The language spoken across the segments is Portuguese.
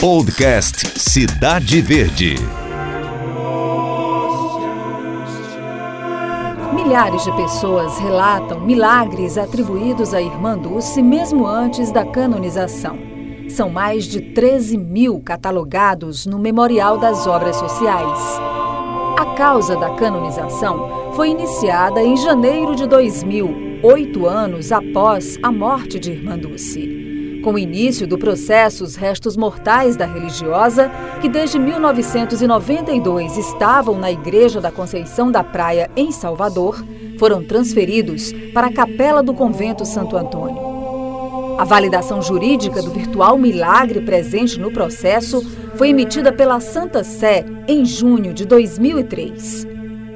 Podcast Cidade Verde. Milhares de pessoas relatam milagres atribuídos à Irmã Dulce mesmo antes da canonização. São mais de 13 mil catalogados no Memorial das Obras Sociais. A causa da canonização foi iniciada em janeiro de 2000, oito anos após a morte de Irmã Dulce. Com o início do processo, os restos mortais da religiosa, que desde 1992 estavam na Igreja da Conceição da Praia, em Salvador, foram transferidos para a capela do convento Santo Antônio. A validação jurídica do virtual milagre presente no processo foi emitida pela Santa Sé em junho de 2003.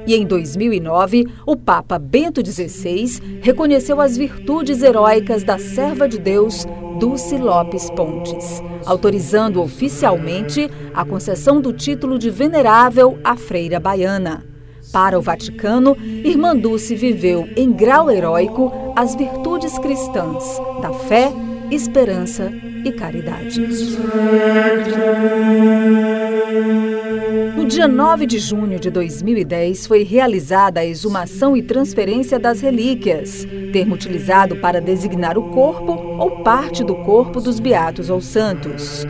E em 2009, o Papa Bento XVI reconheceu as virtudes heróicas da serva de Deus Dulce Lopes Pontes, autorizando oficialmente a concessão do título de venerável à freira baiana. Para o Vaticano, Irmã Dulce viveu em grau heróico as virtudes cristãs da fé, esperança e caridade. Dia 9 de junho de 2010, foi realizada a exumação e transferência das relíquias, termo utilizado para designar o corpo ou parte do corpo dos beatos ou santos.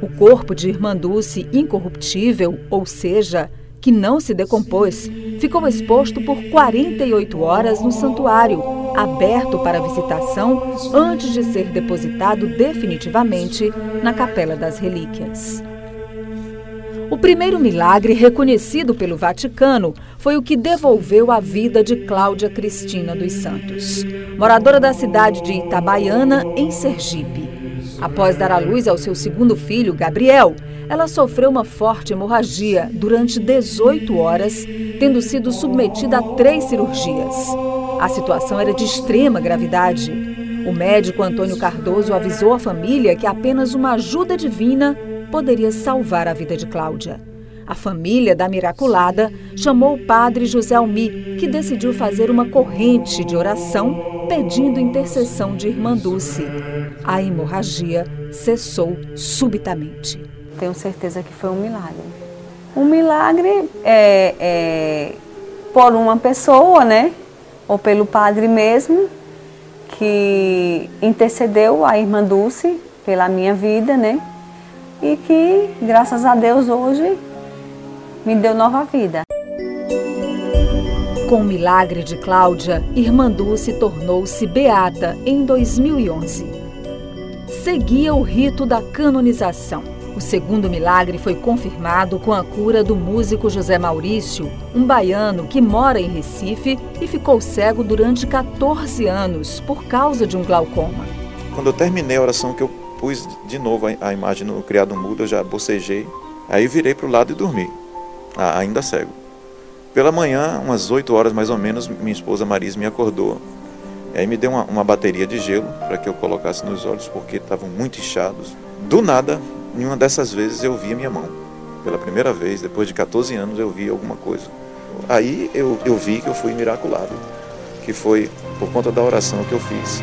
O corpo de Irmã Dulce, incorruptível, ou seja, que não se decompôs, ficou exposto por 48 horas no santuário, aberto para visitação antes de ser depositado definitivamente na Capela das Relíquias. O primeiro milagre reconhecido pelo Vaticano foi o que devolveu a vida de Cláudia Cristina dos Santos, moradora da cidade de Itabaiana, em Sergipe. Após dar à luz ao seu segundo filho, Gabriel, ela sofreu uma forte hemorragia durante 18 horas, tendo sido submetida a três cirurgias. A situação era de extrema gravidade. O médico Antônio Cardoso avisou a família que apenas uma ajuda divina poderia salvar a vida de Cláudia. A família da Miraculada chamou o padre José Almi, que decidiu fazer uma corrente de oração pedindo intercessão de Irmã Dulce. A hemorragia cessou subitamente. Tenho certeza que foi um milagre. Um milagre é, é por uma pessoa, né? Ou pelo padre mesmo, que intercedeu a Irmã Dulce pela minha vida, né? E que, graças a Deus, hoje me deu nova vida. Com o milagre de Cláudia, Irmã Dulce tornou-se beata em 2011. Seguia o rito da canonização. O segundo milagre foi confirmado com a cura do músico José Maurício, um baiano que mora em Recife e ficou cego durante 14 anos por causa de um glaucoma. Quando eu terminei a oração que eu pus de novo a, imagem no criado mudo, eu já bocejei. Aí virei para o lado e dormi, ainda cego. Pela manhã, umas 8 horas mais ou menos, minha esposa Marisa me acordou. Aí me deu uma, uma bateria de gelo para que eu colocasse nos olhos, porque estavam muito inchados. Do nada, em uma dessas vezes eu vi a minha mão. Pela primeira vez, depois de 14 anos, eu vi alguma coisa. Aí eu, eu vi que eu fui miraculado, que foi por conta da oração que eu fiz.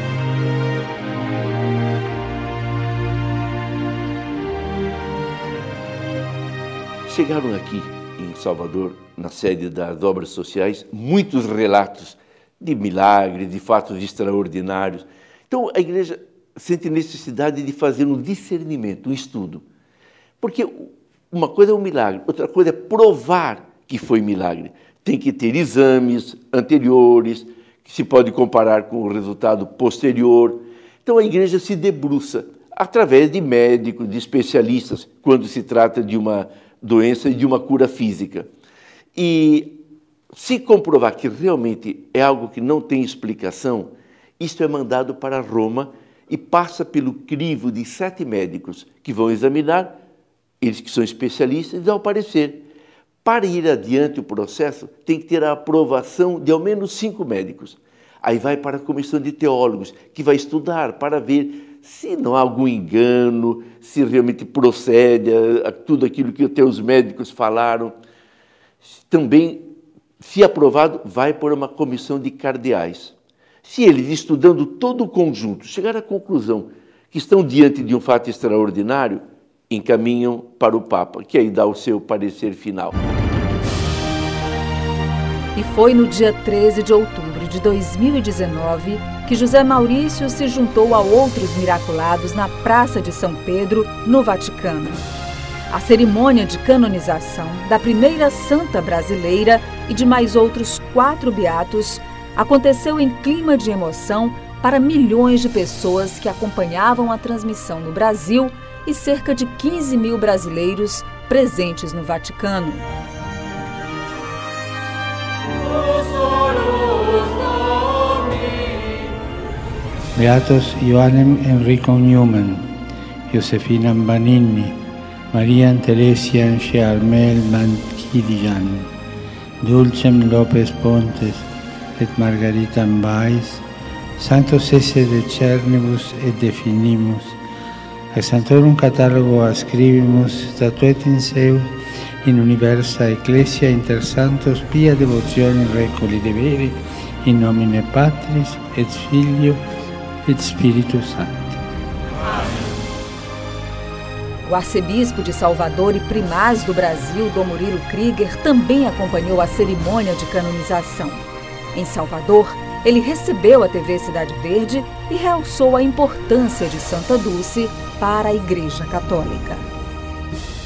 Chegaram aqui em Salvador, na sede das obras sociais, muitos relatos de milagres, de fatos extraordinários. Então a igreja sente necessidade de fazer um discernimento, um estudo. Porque uma coisa é um milagre, outra coisa é provar que foi milagre. Tem que ter exames anteriores, que se pode comparar com o resultado posterior. Então a igreja se debruça através de médicos, de especialistas, quando se trata de uma doença e de uma cura física. E se comprovar que realmente é algo que não tem explicação, isto é mandado para Roma e passa pelo crivo de sete médicos que vão examinar, eles que são especialistas, e dão parecer. Para ir adiante o processo, tem que ter a aprovação de ao menos cinco médicos. Aí vai para a comissão de teólogos, que vai estudar para ver se não há algum engano, se realmente procede a, a tudo aquilo que até os médicos falaram. Também, se aprovado, vai por uma comissão de cardeais. Se eles, estudando todo o conjunto, chegar à conclusão que estão diante de um fato extraordinário, encaminham para o Papa, que aí dá o seu parecer final. E foi no dia 13 de outubro de 2019 que José Maurício se juntou a outros miraculados na Praça de São Pedro, no Vaticano. A cerimônia de canonização da primeira santa brasileira e de mais outros quatro beatos aconteceu em clima de emoção para milhões de pessoas que acompanhavam a transmissão no Brasil e cerca de 15 mil brasileiros presentes no Vaticano. Beatos Ioannem Enrico Newman, Josefina Banini, Marian Teresia Sciarmel Manchidian, Dulcem Lopez Pontes et Margarita Mbais, Santos esse de Cernibus et definimus, a Santorum catalogo ascribimus statuet in seu in universa ecclesia inter santos pia devotione recoli deberi in nomine Patris et Filio et Spiritus Sancti. O arcebispo de Salvador e primaz do Brasil, Dom Murilo Krieger, também acompanhou a cerimônia de canonização. Em Salvador, ele recebeu a TV Cidade Verde e realçou a importância de Santa Dulce para a Igreja Católica.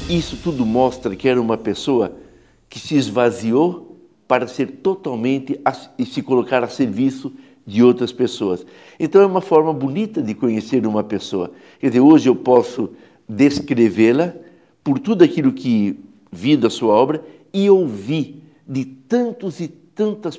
Isso tudo mostra que era uma pessoa que se esvaziou para ser totalmente e se colocar a serviço de outras pessoas. Então é uma forma bonita de conhecer uma pessoa. Quer dizer, hoje eu posso descrevê-la por tudo aquilo que vi da sua obra e ouvi de tantos e tantas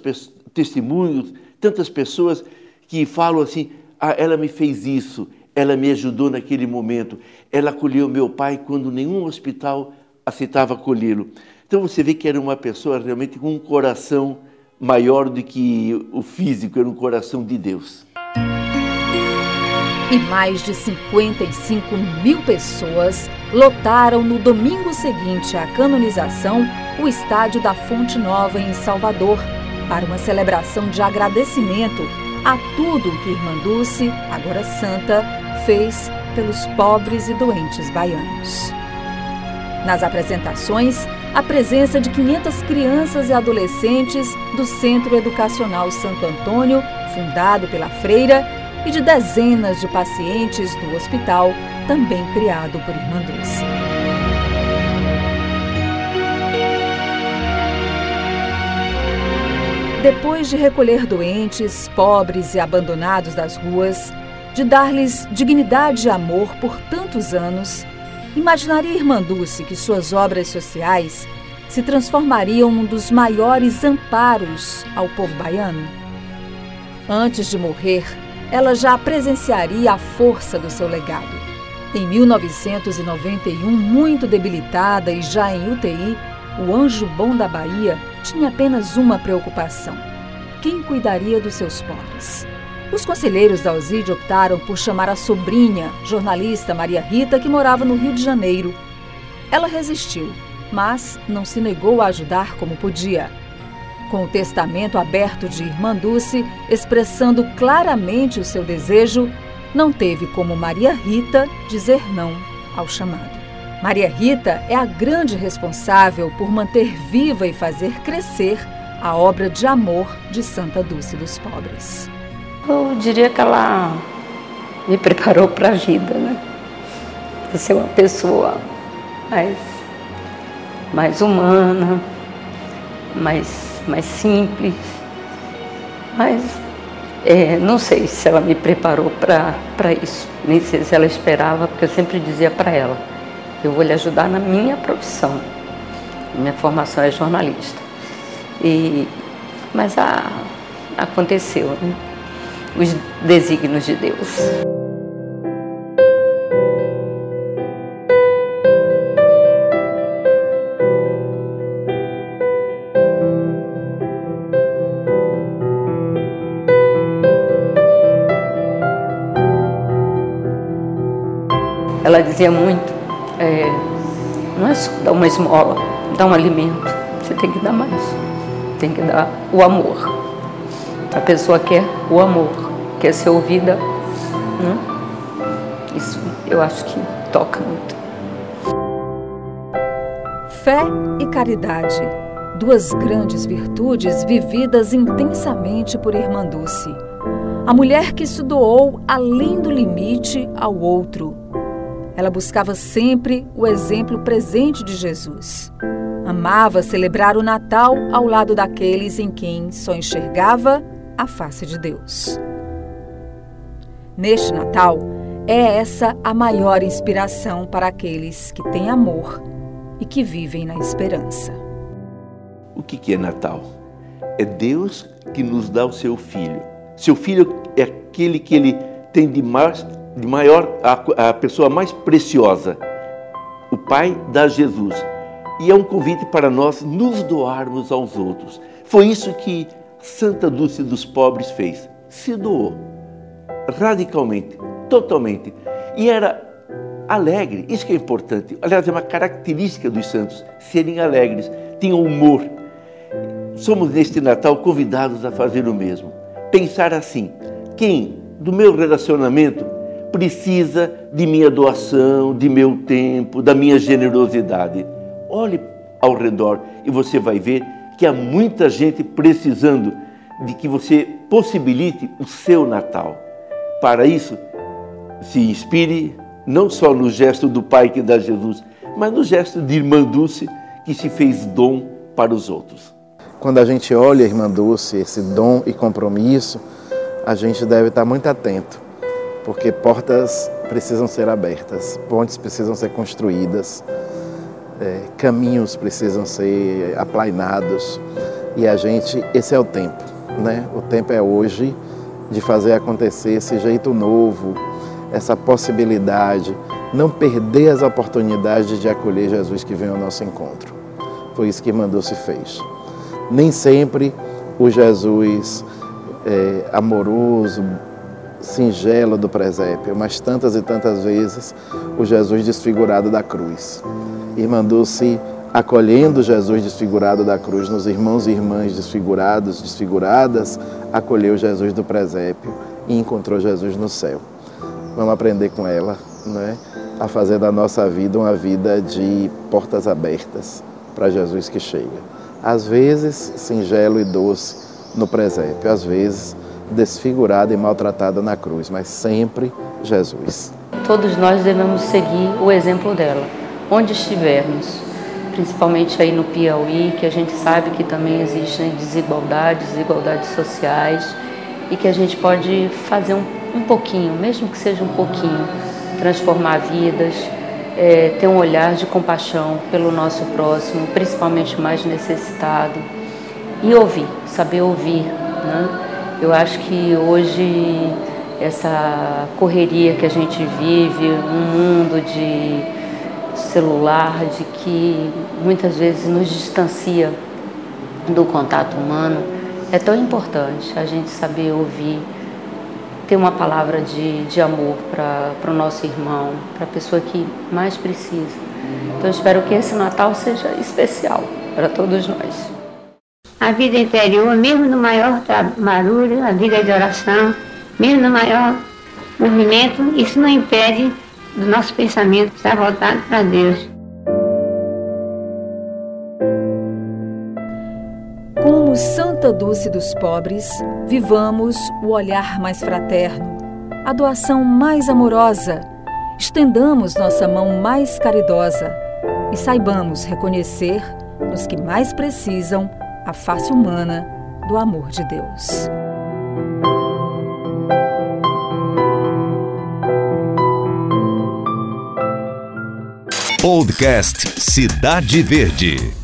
testemunhos, tantas pessoas que falam assim: ah, ela me fez isso, ela me ajudou naquele momento, ela acolheu meu pai quando nenhum hospital aceitava acolhê-lo. Então você vê que era uma pessoa realmente com um coração maior do que o físico, era um coração de Deus. E mais de 55 mil pessoas lotaram no domingo seguinte à canonização o estádio da Fonte Nova em Salvador para uma celebração de agradecimento a tudo que Irmã Dulce, agora santa, fez pelos pobres e doentes baianos. Nas apresentações, a presença de 500 crianças e adolescentes do Centro Educacional Santo Antônio, fundado pela freira, e de dezenas de pacientes do hospital, também criado por Irmã Dulce. Depois de recolher doentes, pobres e abandonados das ruas, de dar-lhes dignidade e amor por tantos anos, imaginaria Irmã Dulce que suas obras sociais se transformariam num dos maiores amparos ao povo baiano? Antes de morrer, ela já presenciaria a força do seu legado. Em 1991, muito debilitada e já em UTI, o anjo bom da Bahia tinha apenas uma preocupação: quem cuidaria dos seus pobres? Os conselheiros da Alzide optaram por chamar a sobrinha, jornalista Maria Rita, que morava no Rio de Janeiro. Ela resistiu, mas não se negou a ajudar como podia com o testamento aberto de Irmã Dulce, expressando claramente o seu desejo, não teve como Maria Rita dizer não ao chamado. Maria Rita é a grande responsável por manter viva e fazer crescer a obra de amor de Santa Dulce dos Pobres. Eu diria que ela me preparou para a vida, né? Para ser uma pessoa mais, mais humana, mais mais simples. Mas é, não sei se ela me preparou para isso, nem sei se ela esperava, porque eu sempre dizia para ela: eu vou lhe ajudar na minha profissão. Minha formação é jornalista. E, mas a, aconteceu, né? Os desígnios de Deus. Ela dizia muito, é, não é só dar uma esmola, dar um alimento, você tem que dar mais, tem que dar o amor. A pessoa quer o amor, quer ser ouvida. Né? Isso eu acho que toca muito. Fé e caridade, duas grandes virtudes vividas intensamente por Irmã Dulce. A mulher que se doou além do limite ao outro. Ela buscava sempre o exemplo presente de Jesus. Amava celebrar o Natal ao lado daqueles em quem só enxergava a face de Deus. Neste Natal, é essa a maior inspiração para aqueles que têm amor e que vivem na esperança. O que é Natal? É Deus que nos dá o seu filho. Seu filho é aquele que ele tem de, mais, de maior, a, a pessoa mais preciosa. O Pai dá Jesus. E é um convite para nós nos doarmos aos outros. Foi isso que Santa Dulce dos Pobres fez. Se doou radicalmente, totalmente. E era alegre, isso que é importante. Aliás, é uma característica dos santos, serem alegres, tinham humor. Somos neste Natal convidados a fazer o mesmo. Pensar assim: quem do meu relacionamento precisa de minha doação, de meu tempo, da minha generosidade? Olhe ao redor e você vai ver que há muita gente precisando de que você possibilite o seu Natal. Para isso, se inspire não só no gesto do Pai que dá Jesus, mas no gesto de Irmã Dulce que se fez dom para os outros. Quando a gente olha, Irmã Dulce, esse dom e compromisso, a gente deve estar muito atento, porque portas precisam ser abertas, pontes precisam ser construídas, é, caminhos precisam ser aplainados e a gente, esse é o tempo, né? O tempo é hoje de fazer acontecer esse jeito novo, essa possibilidade, não perder as oportunidades de acolher Jesus que vem ao nosso encontro. Foi isso que mandou-se fez. Nem sempre o Jesus é, amoroso, singelo do presépio, mas tantas e tantas vezes o Jesus desfigurado da cruz. E mandou-se acolhendo Jesus desfigurado da cruz nos irmãos e irmãs desfigurados, desfiguradas, acolheu Jesus do presépio e encontrou Jesus no céu. Vamos aprender com ela, né? a fazer da nossa vida uma vida de portas abertas para Jesus que chega. Às vezes singelo e doce no presépio, às vezes desfigurada e maltratada na cruz, mas sempre Jesus. Todos nós devemos seguir o exemplo dela, onde estivermos, principalmente aí no Piauí, que a gente sabe que também existem desigualdades, desigualdades sociais, e que a gente pode fazer um um pouquinho, mesmo que seja um pouquinho, transformar vidas, é, ter um olhar de compaixão pelo nosso próximo, principalmente mais necessitado, e ouvir, saber ouvir. Né? Eu acho que hoje essa correria que a gente vive, um mundo de celular, de que muitas vezes nos distancia do contato humano, é tão importante a gente saber ouvir ter uma palavra de, de amor para o nosso irmão, para a pessoa que mais precisa. Então, espero que esse Natal seja especial para todos nós. A vida interior, mesmo no maior barulho, a vida de oração, mesmo no maior movimento, isso não impede do nosso pensamento estar voltado para Deus. Como Santa Dulce dos Pobres, vivamos o olhar mais fraterno, a doação mais amorosa, estendamos nossa mão mais caridosa e saibamos reconhecer nos que mais precisam a face humana do amor de Deus. Podcast Cidade Verde.